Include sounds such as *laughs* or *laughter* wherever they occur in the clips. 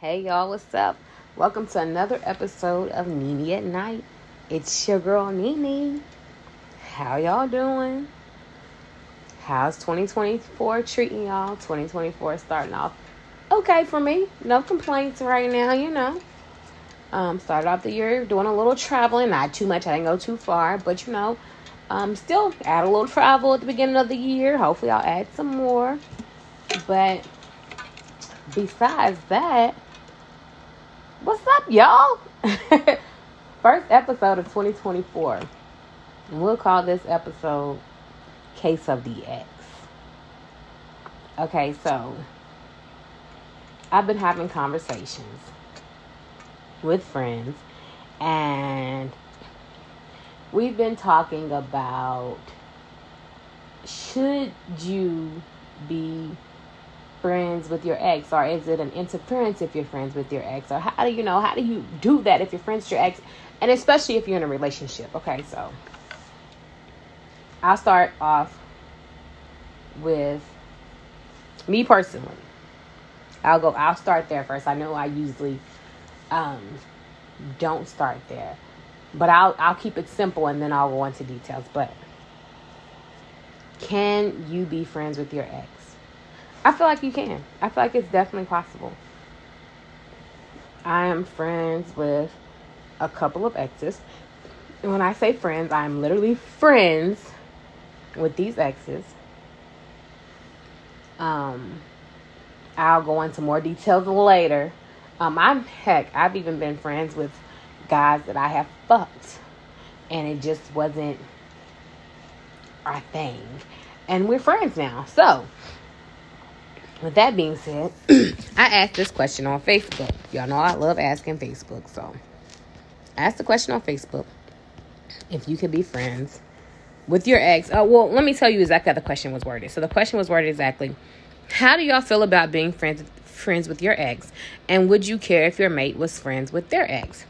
Hey y'all, what's up? Welcome to another episode of NeNe at Night. It's your girl NeNe. How y'all doing? How's 2024 treating y'all? 2024 starting off okay for me. No complaints right now, you know. Um, started off the year doing a little traveling, not too much. I didn't go too far, but you know, um, still add a little travel at the beginning of the year. Hopefully, I'll add some more. But besides that, What's up, y'all? *laughs* First episode of 2024. And we'll call this episode Case of the X. Okay, so I've been having conversations with friends and we've been talking about should you be friends with your ex or is it an interference if you're friends with your ex? Or how do you know how do you do that if you're friends with your ex? And especially if you're in a relationship okay so i'll start off with me personally. I'll go i'll start there first. I know i usually um don't start there but i'll i'll keep it simple and then i'll go into details. But can you be friends with your ex I feel like you can. I feel like it's definitely possible. I am friends with a couple of exes. And when I say friends, I'm literally friends with these exes. Um, I'll go into more details later. Um, I'm heck, I've even been friends with guys that I have fucked, and it just wasn't our thing. And we're friends now. So, with that being said, I asked this question on Facebook. Y'all know I love asking Facebook, so I asked the question on Facebook if you could be friends with your ex. Oh, well, let me tell you exactly how the question was worded. So the question was worded exactly: How do y'all feel about being friends friends with your ex, and would you care if your mate was friends with their ex?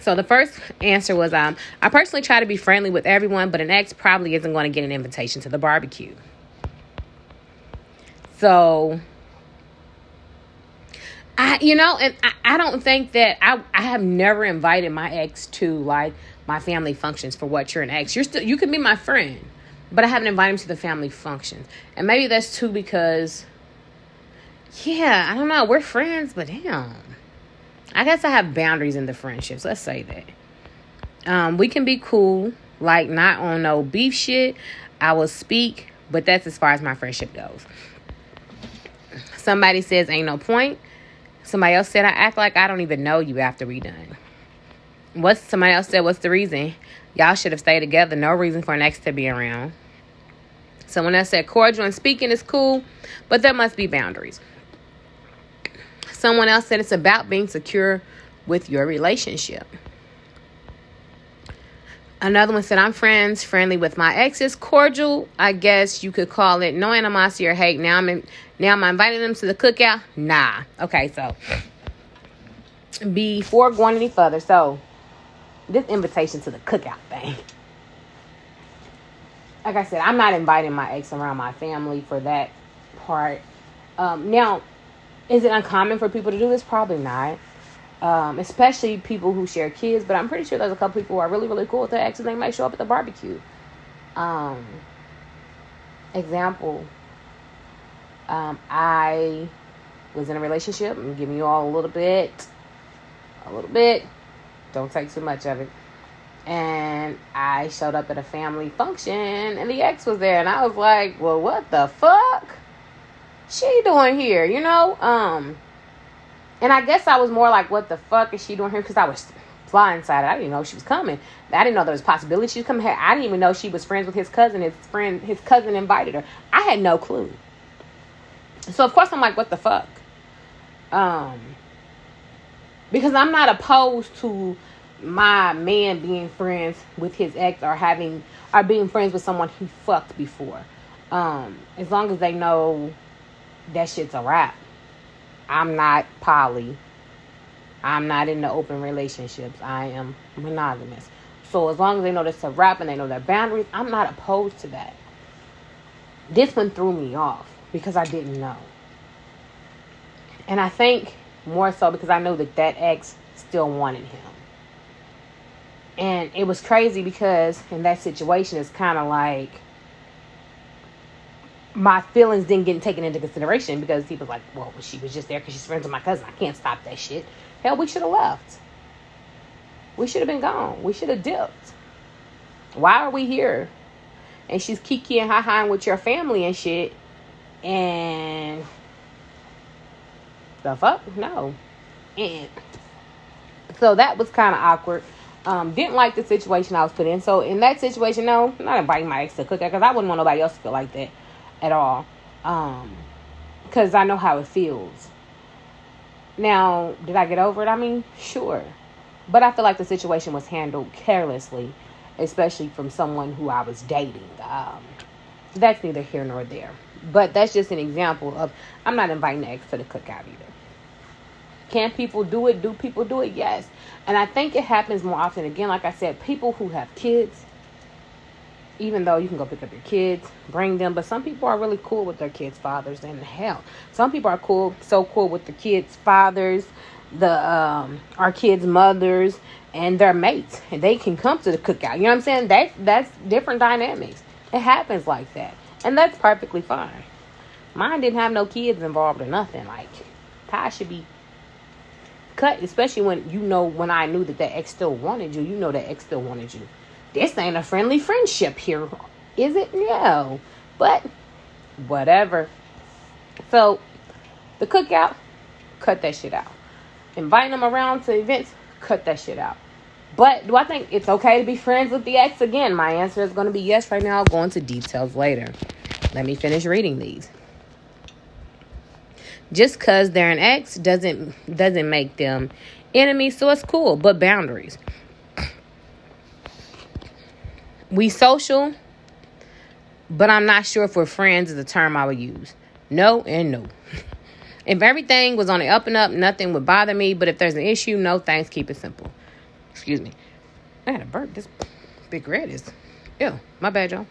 So the first answer was um, I personally try to be friendly with everyone, but an ex probably isn't going to get an invitation to the barbecue. So I you know, and I, I don't think that I I have never invited my ex to like my family functions for what you're an ex. You're still you can be my friend, but I haven't invited him to the family functions. And maybe that's too because yeah, I don't know. We're friends, but damn. I guess I have boundaries in the friendships. Let's say that. Um, we can be cool, like not on no beef shit. I will speak, but that's as far as my friendship goes. Somebody says ain't no point. Somebody else said I act like I don't even know you after we done. What's somebody else said what's the reason? Y'all should have stayed together. No reason for an ex to be around. Someone else said cordial and speaking is cool, but there must be boundaries. Someone else said it's about being secure with your relationship. Another one said, I'm friends, friendly with my exes, cordial. I guess you could call it no animosity or hate. Now I'm in, now am I'm inviting them to the cookout. Nah. Okay, so before going any further, so this invitation to the cookout thing. Like I said, I'm not inviting my ex around my family for that part. Um, now, is it uncommon for people to do this? Probably not um, especially people who share kids. But I'm pretty sure there's a couple people who are really, really cool with their exes. They might show up at the barbecue. Um, example, um, I was in a relationship. I'm giving you all a little bit, a little bit. Don't take too much of it. And I showed up at a family function, and the ex was there, and I was like, "Well, what the fuck? She doing here?" You know, um and I guess I was more like, what the fuck is she doing here? Because I was blindsided. I didn't know she was coming. I didn't know there was a possibility she was coming here. I didn't even know she was friends with his cousin. His friend, his cousin invited her. I had no clue. So of course I'm like, what the fuck? Um, because I'm not opposed to my man being friends with his ex or having or being friends with someone he fucked before. Um, as long as they know that shit's a wrap. I'm not poly. I'm not in the open relationships. I am monogamous. So as long as they know that's a wrap and they know their boundaries, I'm not opposed to that. This one threw me off because I didn't know. And I think more so because I know that that ex still wanted him. And it was crazy because in that situation, it's kind of like my feelings didn't get taken into consideration because he was like, well, she was just there because she's friends with my cousin. I can't stop that shit. Hell, we should have left. We should have been gone. We should have dipped. Why are we here? And she's kiki and ha with your family and shit. And the fuck? No. And so that was kind of awkward. Um, didn't like the situation I was put in. So in that situation, no, I'm not inviting my ex to cook because I wouldn't want nobody else to feel like that at all. Um, because I know how it feels. Now, did I get over it? I mean, sure. But I feel like the situation was handled carelessly, especially from someone who I was dating. Um, that's neither here nor there. But that's just an example of I'm not inviting the ex to the cookout either. Can people do it? Do people do it? Yes. And I think it happens more often. Again, like I said, people who have kids, even though you can go pick up your kids, bring them, but some people are really cool with their kids' fathers. And hell, some people are cool, so cool with the kids' fathers, the um, our kids' mothers, and their mates, and they can come to the cookout. You know what I'm saying? That that's different dynamics. It happens like that, and that's perfectly fine. Mine didn't have no kids involved or nothing. Like, Ty should be cut, especially when you know when I knew that that ex still wanted you. You know that ex still wanted you. This ain't a friendly friendship here, is it? No, but whatever. So the cookout, cut that shit out. Inviting them around to events, cut that shit out. But do I think it's okay to be friends with the ex again? My answer is going to be yes right now. I'll go into details later. Let me finish reading these. Just because they're an ex doesn't doesn't make them enemies so it's cool but boundaries. *clears throat* We social but i'm not sure if we're friends is a term i would use. No and no. *laughs* If everything was on the up and up nothing would bother me but if there's an issue no thanks keep it simple. Excuse me. I had a burp this big red is ew my bad y'all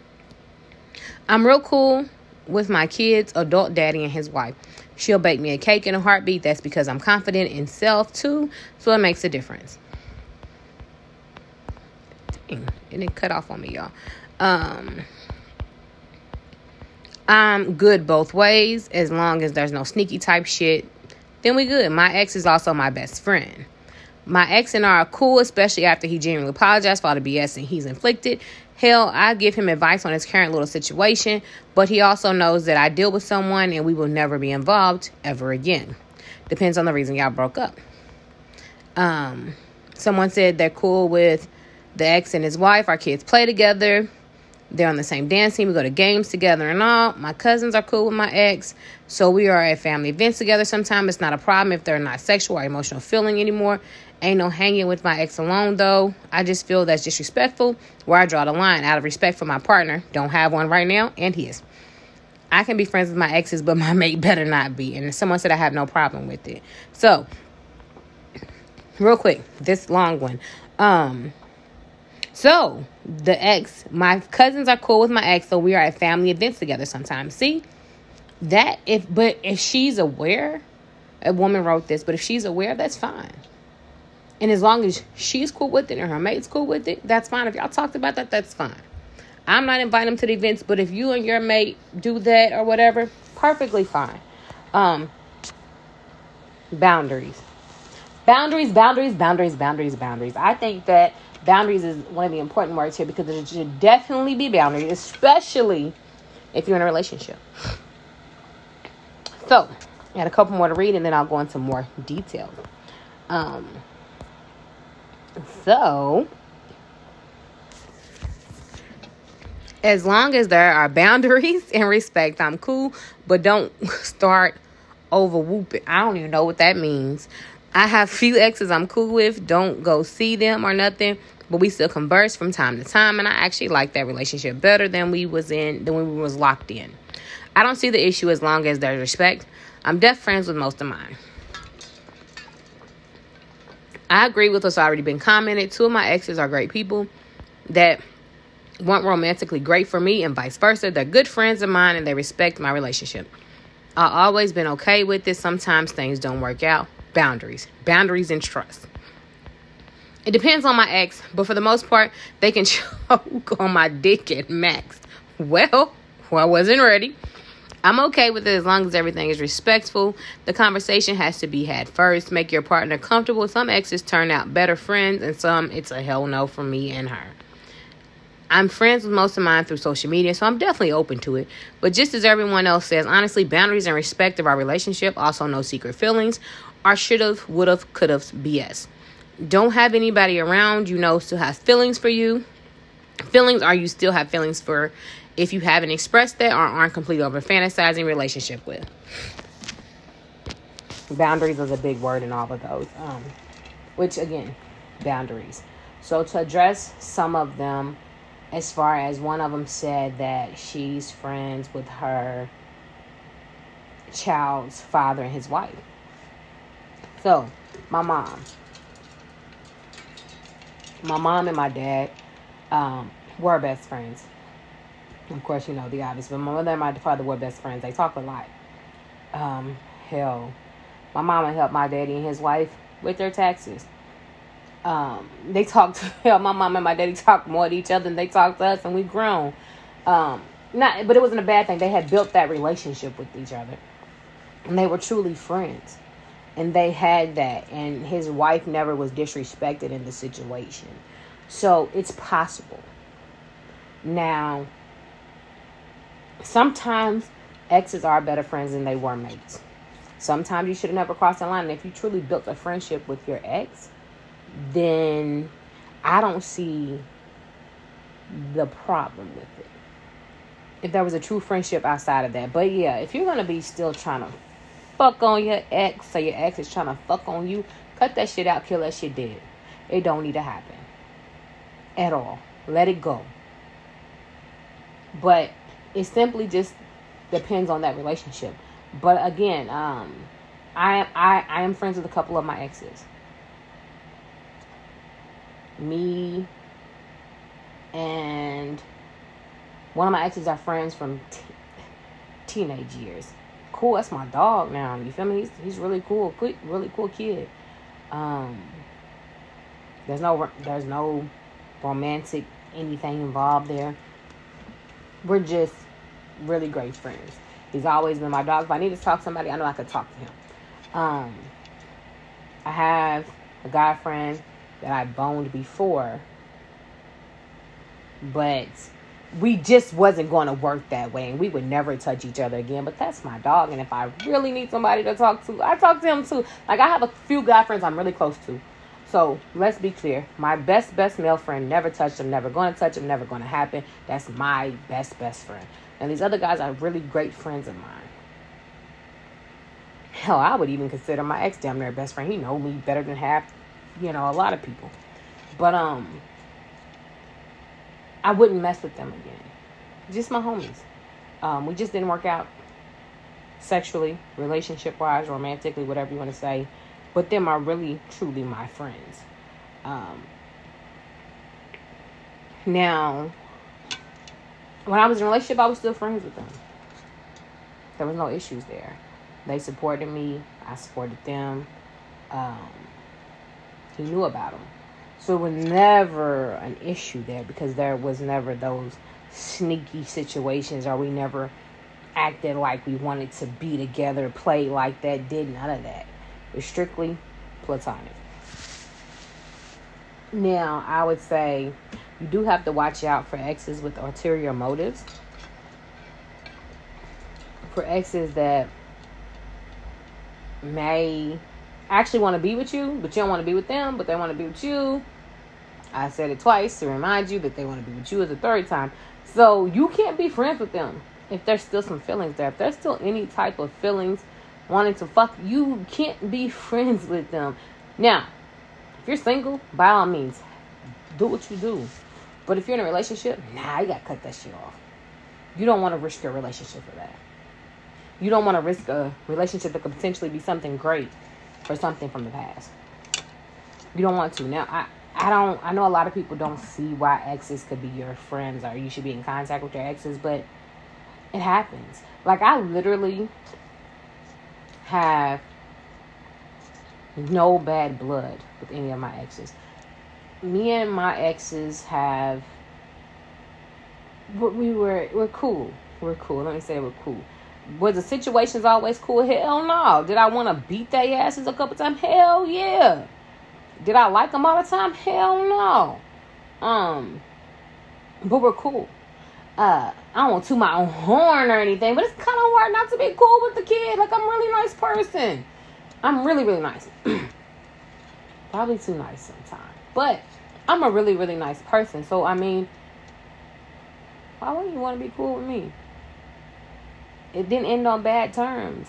i'm real cool with my kids adult daddy and his wife She'll bake me a cake in a heartbeat. That's because I'm confident in self too. So it makes a difference. Dang, it cut off on me, y'all. Um, I'm good both ways as long as there's no sneaky type shit. Then we good. My ex is also my best friend. My ex and I are cool, especially after he genuinely apologized for all the BS and he's inflicted. Hell, I give him advice on his current little situation, but he also knows that I deal with someone and we will never be involved ever again. Depends on the reason y'all broke up. Um, someone said they're cool with the ex and his wife. Our kids play together. They're on the same dance team. We go to games together and all. My cousins are cool with my ex. So we are at family events together sometimes. It's not a problem if they're not sexual or emotional feeling anymore. Ain't no hanging with my ex alone though. I just feel that's disrespectful. Where I draw the line out of respect for my partner. Don't have one right now, and his. I can be friends with my exes, but my *laughs* mate better not be. And someone said I have no problem with it. So, real quick, this long one. Um, so the ex, my cousins are cool with my ex, so we are at family events together sometimes. See that if, but if she's aware, a woman wrote this, but if she's aware, that's fine. And as long as she's cool with it and her mate's cool with it, that's fine. If y'all talked about that, that's fine. I'm not inviting them to the events, but if you and your mate do that or whatever, perfectly fine. Um, boundaries. Boundaries, boundaries, boundaries, boundaries, boundaries. I think that boundaries is one of the important words here because there should definitely be boundaries, especially if you're in a relationship. So, I had a couple more to read and then I'll go into more detail. Um, so, as long as there are boundaries and respect, I'm cool, but don't start over whooping. I don't even know what that means. I have few exes I'm cool with. Don't go see them or nothing, but we still converse from time to time, and I actually like that relationship better than we was in than when we was locked in. I don't see the issue as long as there's respect. I'm deaf friends with most of mine. I agree with what's already been commented. Two of my exes are great people that weren't romantically great for me, and vice versa. They're good friends of mine and they respect my relationship. I've always been okay with this. Sometimes things don't work out. Boundaries, boundaries, and trust. It depends on my ex, but for the most part, they can *laughs* choke on my dick at max. Well, well, I wasn't ready. I'm okay with it as long as everything is respectful. The conversation has to be had first. Make your partner comfortable. Some exes turn out better friends, and some it's a hell no for me and her. I'm friends with most of mine through social media, so I'm definitely open to it. But just as everyone else says, honestly, boundaries and respect of our relationship, also no secret feelings, are should've, would've, could've BS. Don't have anybody around you know still has feelings for you. Feelings are you still have feelings for if you haven't expressed that or aren't completely over fantasizing relationship with. Boundaries is a big word in all of those. Um, which again, boundaries. So to address some of them, as far as one of them said that she's friends with her child's father and his wife. So, my mom. My mom and my dad um, were best friends. Of course, you know the obvious, but my mother and my father were best friends. They talk a lot. Um, hell, my mama helped my daddy and his wife with their taxes um, they talked *laughs* to my mom and my daddy talked more to each other than they talked to us, and we've grown. Um, not, but it wasn't a bad thing. They had built that relationship with each other, and they were truly friends, and they had that. And his wife never was disrespected in the situation, so it's possible. Now, sometimes exes are better friends than they were mates. Sometimes you should have never crossed the line. And if you truly built a friendship with your ex, then I don't see the problem with it. If there was a true friendship outside of that. But yeah, if you're gonna be still trying to fuck on your ex, or your ex is trying to fuck on you, cut that shit out, kill that shit dead. It don't need to happen. At all. Let it go. But it simply just depends on that relationship. But again, um, I I I am friends with a couple of my exes me and one of my exes are friends from t- teenage years. Cool, that's my dog now. You feel me? He's he's really cool, quick, really cool kid. Um, there's no there's no romantic anything involved there. We're just really great friends. He's always been my dog. If I need to talk to somebody, I know I could talk to him. Um, I have a guy friend that I boned before. But we just wasn't going to work that way and we would never touch each other again. But that's my dog. And if I really need somebody to talk to, I talk to him too. Like I have a few guy friends I'm really close to. So let's be clear. My best, best male friend never touched him, never going to touch him, never going to happen. That's my best, best friend. And these other guys are really great friends of mine. Hell, I would even consider my ex damn near best friend. He know me better than half you know, a lot of people. But um I wouldn't mess with them again. Just my homies. Um, we just didn't work out sexually, relationship wise, romantically, whatever you want to say. But them are really truly my friends. Um now when I was in a relationship I was still friends with them. There was no issues there. They supported me, I supported them. Um he knew about them. So it was never an issue there because there was never those sneaky situations or we never acted like we wanted to be together, play like that, did none of that. It was strictly platonic. Now, I would say you do have to watch out for exes with ulterior motives. For exes that may actually want to be with you, but you don't want to be with them, but they want to be with you. I said it twice to remind you that they want to be with you as a third time. So you can't be friends with them if there's still some feelings there. If there's still any type of feelings wanting to fuck, you can't be *laughs* friends with them. Now, if you're single, by all means, do what you do. But if you're in a relationship, nah, you gotta cut that shit off. You don't want to risk your relationship for that. You don't want to risk a relationship that could potentially be something great for something from the past. You don't want to. Now, I, I don't, I know a lot of people don't see why exes could be your friends or you should be in contact with your exes, but it happens. Like, I literally have no bad blood with any of my exes. Me and my exes have we were we're cool. We're cool. Let me say we're cool. Was the situations always cool? Hell no. Did I want to beat their asses a couple times? Hell yeah. Did I like them all the time? Hell no. Um, but we're cool. Uh, I don't want to my own horn or anything, but it's kind of hard not to be cool with the kid. Like I'm a really nice person. I'm really really nice. *clears throat* Probably too nice sometimes, but I'm a really really nice person. So I mean, why wouldn't you want to be cool with me? It didn't end on bad terms.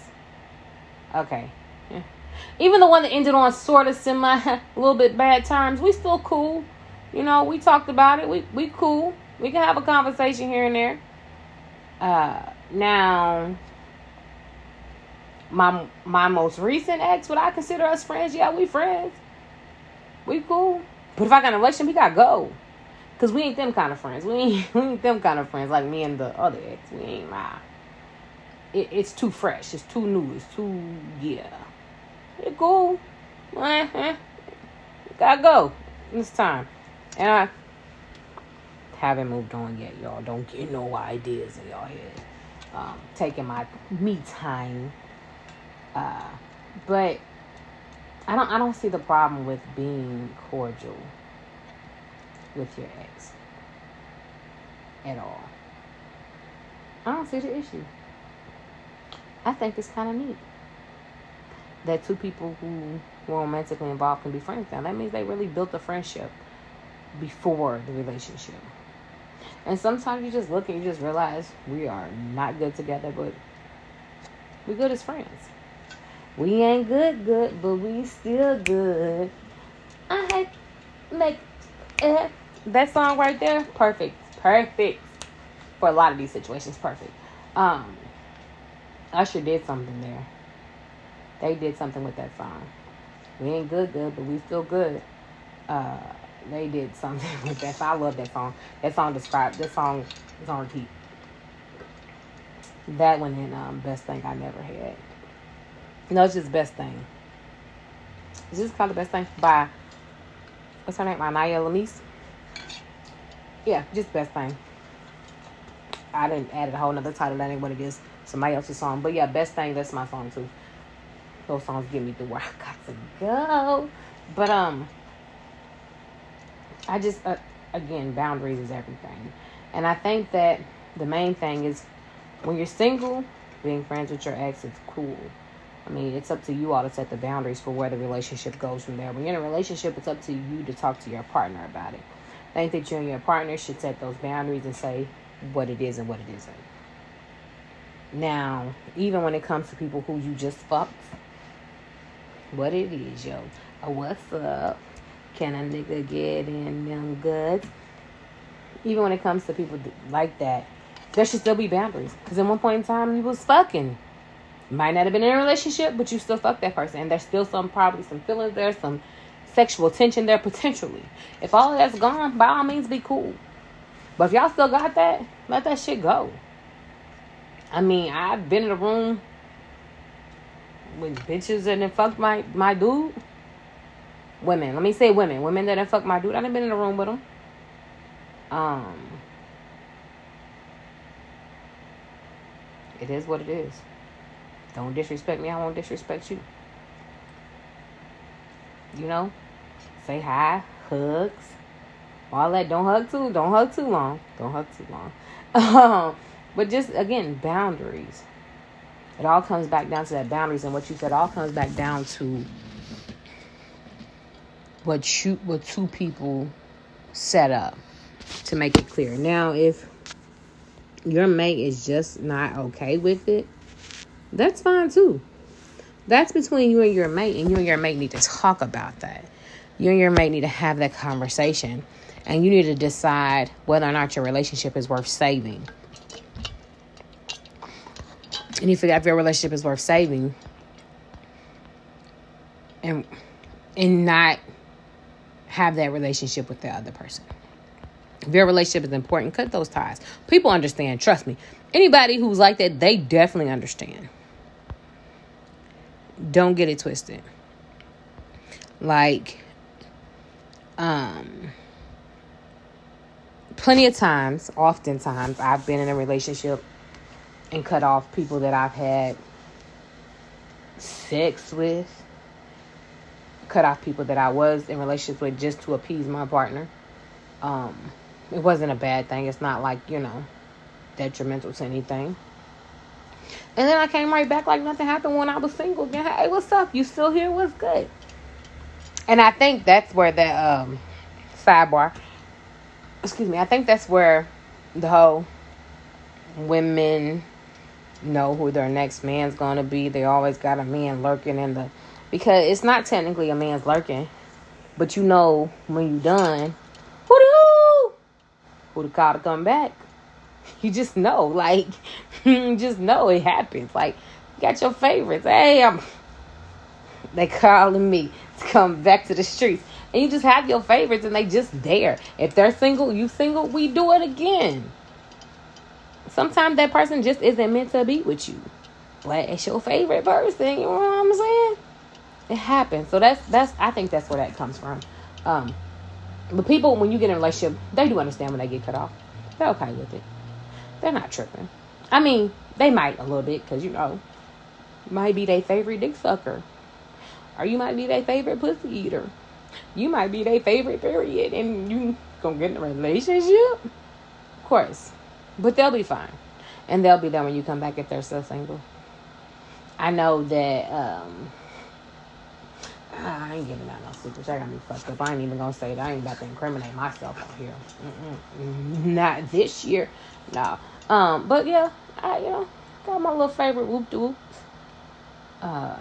Okay. Yeah. *laughs* Even the one that ended on sort of semi, *laughs* a little bit bad terms, we still cool. You know, we talked about it. We we cool. We can have a conversation here and there. Uh, now, my my most recent ex, would I consider us friends? Yeah, we friends. We cool. But if I got an election, we gotta go. Cause we ain't them kind of friends. We ain't *laughs* we ain't them kind of friends like me and the other ex. We ain't my. It, it's too fresh. It's too new. It's too yeah. It cool. Uh-huh. Gotta go. It's time. And I haven't moved on yet, y'all. Don't get no ideas in y'all head. Um, taking my me time. Uh, but I don't I don't see the problem with being cordial with your ex at all. I don't see the issue. I think it's kind of neat that two people who were romantically involved can be friends now. That means they really built a friendship before the relationship. And sometimes you just look and you just realize we are not good together, but we're good as friends. We ain't good, good, but we still good. I make it that song right there, perfect, perfect for a lot of these situations. Perfect. Um, Usher did something there. They did something with that song. We ain't good, good, but we still good. Uh, they did *laughs* something with that. I love that song. That song described. That song is on repeat. That one and um, best thing I never had. No, it's just best thing. It's just called the best thing by what's her name? My Naya Lamise yeah, just best thing. I didn't add a whole nother title. That ain't what it is. Somebody else's song. But yeah, best thing. That's my song too. Those songs get me through where *laughs* I got to go. But um, I just uh, again, boundaries is everything, and I think that the main thing is when you're single, being friends with your ex is cool. I mean, it's up to you all to set the boundaries for where the relationship goes from there. When you're in a relationship, it's up to you to talk to your partner about it. I think that you and your partner should set those boundaries and say what it is and what it isn't. Now, even when it comes to people who you just fucked, what it is, yo. What's up? Can a nigga get in them goods? Even when it comes to people like that, there should still be boundaries. Because at one point in time, you was fucking. Might not have been in a relationship, but you still fuck that person. And there's still some, probably some feelings there, some sexual tension there potentially. If all of that's gone, by all means be cool. But if y'all still got that, let that shit go. I mean, I've been in a room with bitches and then fucked my, my dude. Women, let me say women. Women that have fucked my dude. I done been in a room with them. Um, it is what it is. Don't disrespect me. I won't disrespect you. You know? say hi, hugs, all that. Don't hug too. Don't hug too long. Don't hug too long. *laughs* Um, but just again, boundaries. It all comes back down to that boundaries, and what you said all comes back down to what you what two people set up to make it clear. Now, if your mate is just not okay with it, that's fine too. That's between you and your mate, and you and your mate need to talk about that you and your mate need to have that conversation and you need to decide whether or not your relationship is worth saving. And you figure if your relationship is worth saving and and not have that relationship with the other person. If your relationship is important, cut those ties. People understand, trust me. Anybody who's like that, they definitely understand. Don't get it twisted. Like, um, plenty of times, oftentimes, I've been in a relationship and cut off people that I've had sex with, cut off people that I was in relationships with just to appease my partner. Um, it wasn't a bad thing. It's not like, you know, detrimental to anything. And then I came right back like nothing happened when I was single again. Hey, what's up? You still here? What's good? And I think that's where the um, sidebar, excuse me, I think that's where the whole women know who their next man's to be. They always got a man lurking in the, because it's not technically a man's lurking, but you know when you done, who do, who to call to come back. You just know, like, *laughs* just know it happens. Like, you got your favorites. Hey, I'm. They calling me to come back to the streets, and you just have your favorites, and they just there. If they're single, you single, we do it again. Sometimes that person just isn't meant to be with you, but it's your favorite person. You know what I'm saying? It happens. So that's that's. I think that's where that comes from. Um, but people, when you get in a relationship, they do understand when they get cut off. They're okay with it they're not tripping. I mean, they might a little bit because you know, might be their favorite dick sucker, or you might be their favorite pussy eater. You might be their favorite period, and you gonna get in a relationship, of course. But they'll be fine, and they'll be there when you come back if they're still single. I know that. um I ain't giving out no secrets. I got me fucked up. I ain't even gonna say it. I ain't about to incriminate myself on here. Mm-mm. Not this year. No. Um, but yeah, I you know got my little favorite whoop de whoops. Uh,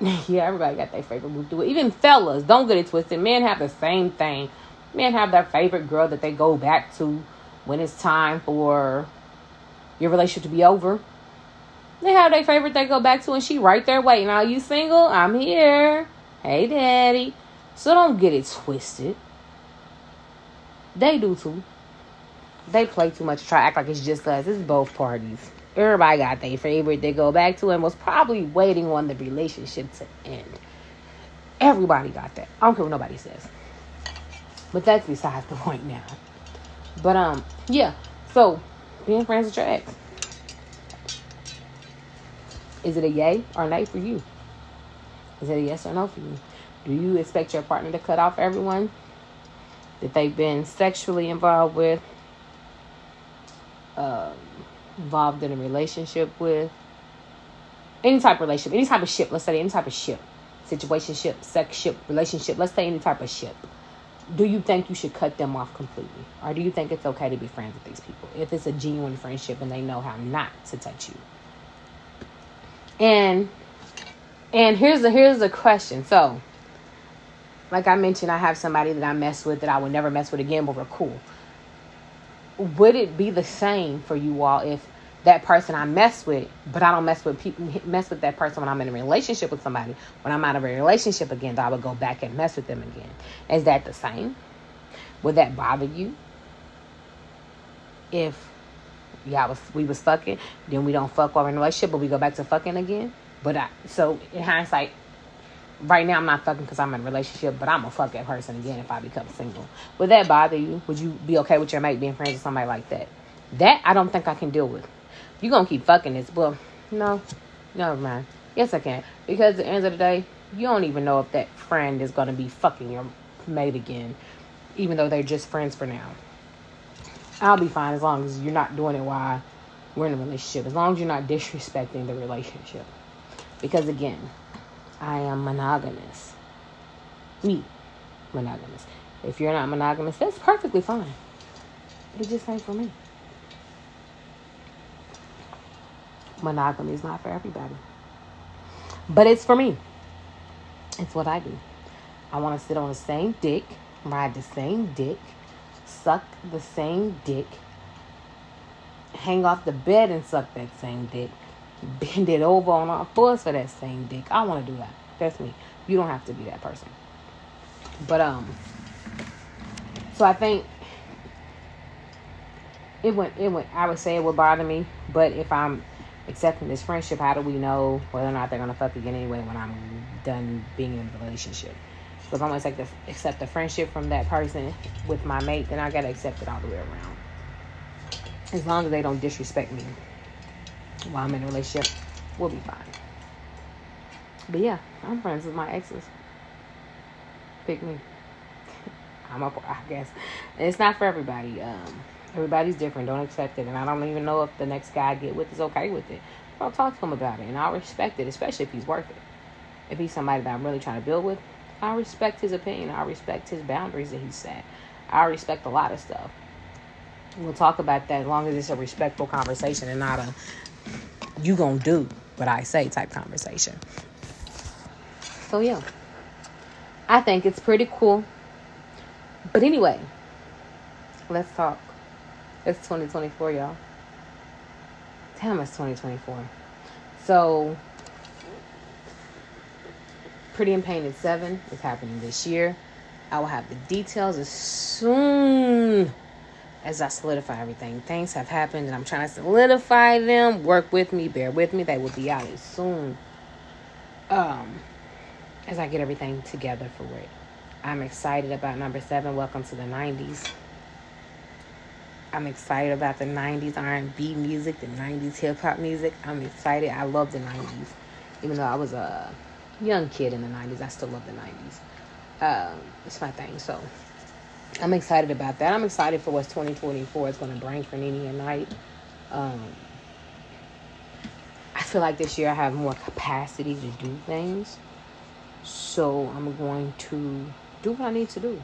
*laughs* yeah, everybody got their favorite whoop de whoop. Even fellas, don't get it twisted. Men have the same thing. Men have their favorite girl that they go back to when it's time for your relationship to be over. They have their favorite they go back to, and she right there waiting. Are you single? I'm here. Hey, daddy. So don't get it twisted. They do too they play too much try act like it's just us. It's both parties. Everybody got their favorite they go back to and was probably waiting on the relationship to end. Everybody got that. I don't care what nobody says. But that's besides the point now. But um, yeah. So being friends with your ex. Is it a yay or a nay for you? Is it a yes or no for you? Do you expect your partner to cut off everyone that they've been sexually involved with, um, involved in a relationship with, any type of relationship, any type of ship, let's say any type of ship, situation ship, sex ship, relationship, let's say any type of ship, do you think you should cut them off completely? Or do you think it's okay to be friends with these people if it's a genuine friendship and they know how not to touch you? And and here's the here's the question. So, like I mentioned, I have somebody that I mess with that I would never mess with again, but we're cool would it be the same for you all if that person I mess with, but I don't mess with people mess with that person when I'm in a relationship with somebody. When I'm out of a relationship again, I would go back and mess with them again. Is that the same? Would that bother you? If yeah, was we was fucking, then we don't fuck while in a relationship, but we go back to fucking again. But I so in hindsight, right now I'm not fucking because I'm in a relationship, but I'm gonna fuck that person again if I become single. Would that bother you? Would you be okay with your mate being friends with somebody like that? That I don't think I can deal with. You gonna keep fucking this? Well, no, never mind. Yes, I can because at the end of the day, you don't even know if that friend is gonna be fucking your mate again, even though they're just friends for now. I'll be fine as long as you're not doing it while we're in a relationship. As long as you're not disrespecting the relationship. Because again, I am monogamous. Me, monogamous. If you're not monogamous, that's perfectly fine. But it just ain't for me. Monogamy is not for everybody. But it's for me. It's what I do. I want to sit on the same dick, ride the same dick, suck the same dick, hang off the bed and suck that same dick, bend it over on all fours for that same dick. I want to do that. That's me. You don't have to be that person. But um, so I think it went. It went. I would say it would bother me, but if I'm accepting this friendship, how do we know whether or not they're gonna fuck again anyway when I'm done being in a relationship? Because I'm gonna accept the friendship from that person with my mate, then I gotta accept it all the way around. As long as they don't disrespect me while I'm in a relationship, we'll be fine. But yeah, I'm friends with my exes. Pick me. *laughs* I'm a, I guess. It's not for everybody. Um, everybody's different. Don't accept it. And I don't even know if the next guy I get with is okay with it. But I'll talk to him about it. And I'll respect it, especially if he's worth it. If he's somebody that I'm really trying to build with, I respect his opinion. I respect his boundaries that he set. I respect a lot of stuff. We'll talk about that as long as it's a respectful conversation and not a you gonna do what I say type conversation. So yeah. I think it's pretty cool. But anyway, let's talk. It's 2024, y'all. Damn, it's 2024. So, Pretty and Painted 7 is happening this year. I will have the details as soon as I solidify everything. Things have happened and I'm trying to solidify them. Work with me, bear with me. They will be out soon. Um, as I get everything together for it. I'm excited about number seven. Welcome to the 90s. I'm excited about the 90s R&B music, the 90s hip hop music. I'm excited. I love the 90s. Even though I was a young kid in the 90s, I still love the 90s. Um, it's my thing. So I'm excited about that. I'm excited for what 2024 is going to bring for NeNe and Night. Um, I feel like this year I have more capacity to do things. So I'm going to do what I need to do.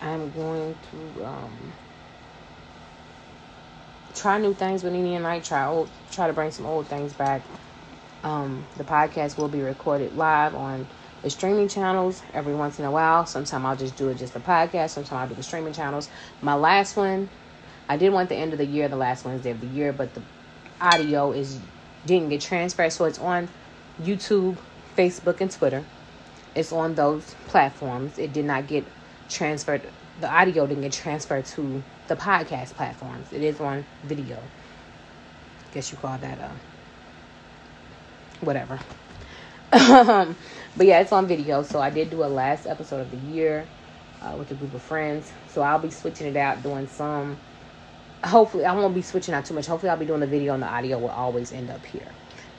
I'm going to um, try new things with NeNe and I. Try old, try to bring some old things back. Um, the podcast will be recorded live on the streaming channels every once in a while. Sometimes I'll just do it just a podcast. Sometimes I'll do the streaming channels. My last one, I did want the end of the year, the last Wednesday of the year, but the audio is didn't get transferred, so it's on YouTube, Facebook, and Twitter. It's on those platforms. It did not get transferred. The audio didn't get transferred to the podcast platforms. It is on video. Guess you call that a uh, whatever. Um, but yeah, it's on video. So I did do a last episode of the year uh, with a group of friends. So I'll be switching it out, doing some. Hopefully, I won't be switching out too much. Hopefully, I'll be doing the video and the audio will always end up here.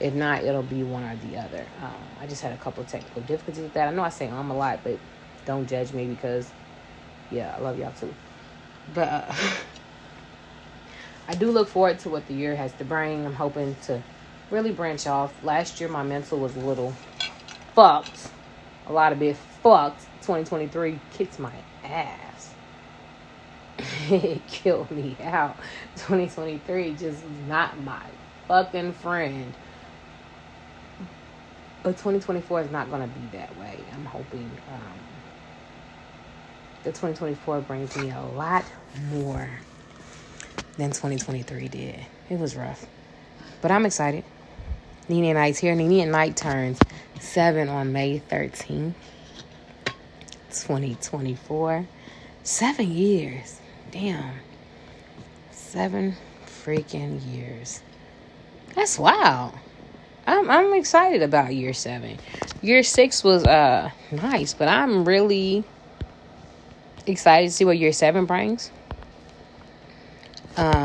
If not, it'll be one or the other. Um, I just had a couple technical difficulties with that. I know I say I'm a lot, but don't judge me because, yeah, I love y'all too. But uh, *laughs* I do look forward to what the year has to bring. I'm hoping to really branch off. Last year, my mental was a little fucked, a lot of bit fucked. 2023 kicked my ass. it *laughs* killed me out. 2023 just not my fucking friend. But 2024 is not going to be that way. I'm hoping um, the 2024 brings me a lot more than 2023 did. It was rough. But I'm excited. NeNe and Night's here. NeNe and Night turns seven on May 13th, 2024. Seven years. Damn. Seven freaking years. That's wild. I'm I'm excited about year seven. Year six was uh nice, but I'm really excited to see what year seven brings. Um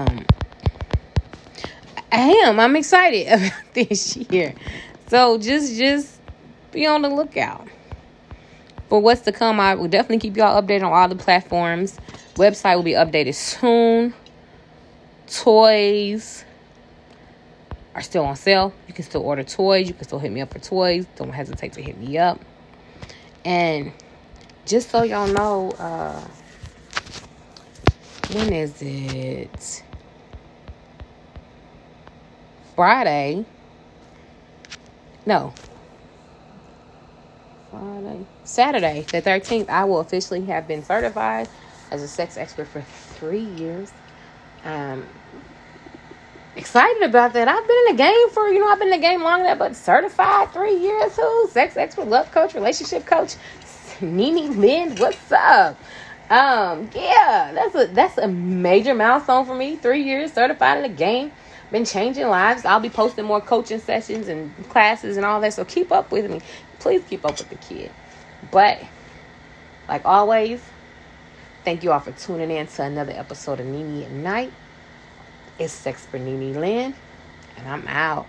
I am. I'm excited *laughs* about this year. So just just be on the lookout for what's to come. I will definitely keep y'all updated on all the platforms. Website will be updated soon. Toys are still on sale. You can still order toys. You can still hit me up for toys. Don't hesitate to hit me up. And just so y'all know, uh, when is it? Friday. No. Friday. Saturday, the 13th, I will officially have been certified as a sex expert for three years. Um, excited about that. I've been in the game for, you know, I've been in the game long enough, but certified three years too. Sex expert, love coach, relationship coach. *laughs* NeNe Lynn, what's up? Um, yeah, that's a that's a major milestone for me. Three years certified in the game. Been changing lives. I'll be posting more coaching sessions and classes and all that. So keep up with me. Please keep up with the kid. But like always, thank you all for tuning in to another episode of NeNe at Night. It's Sex for NeNe Lynn, and I'm out.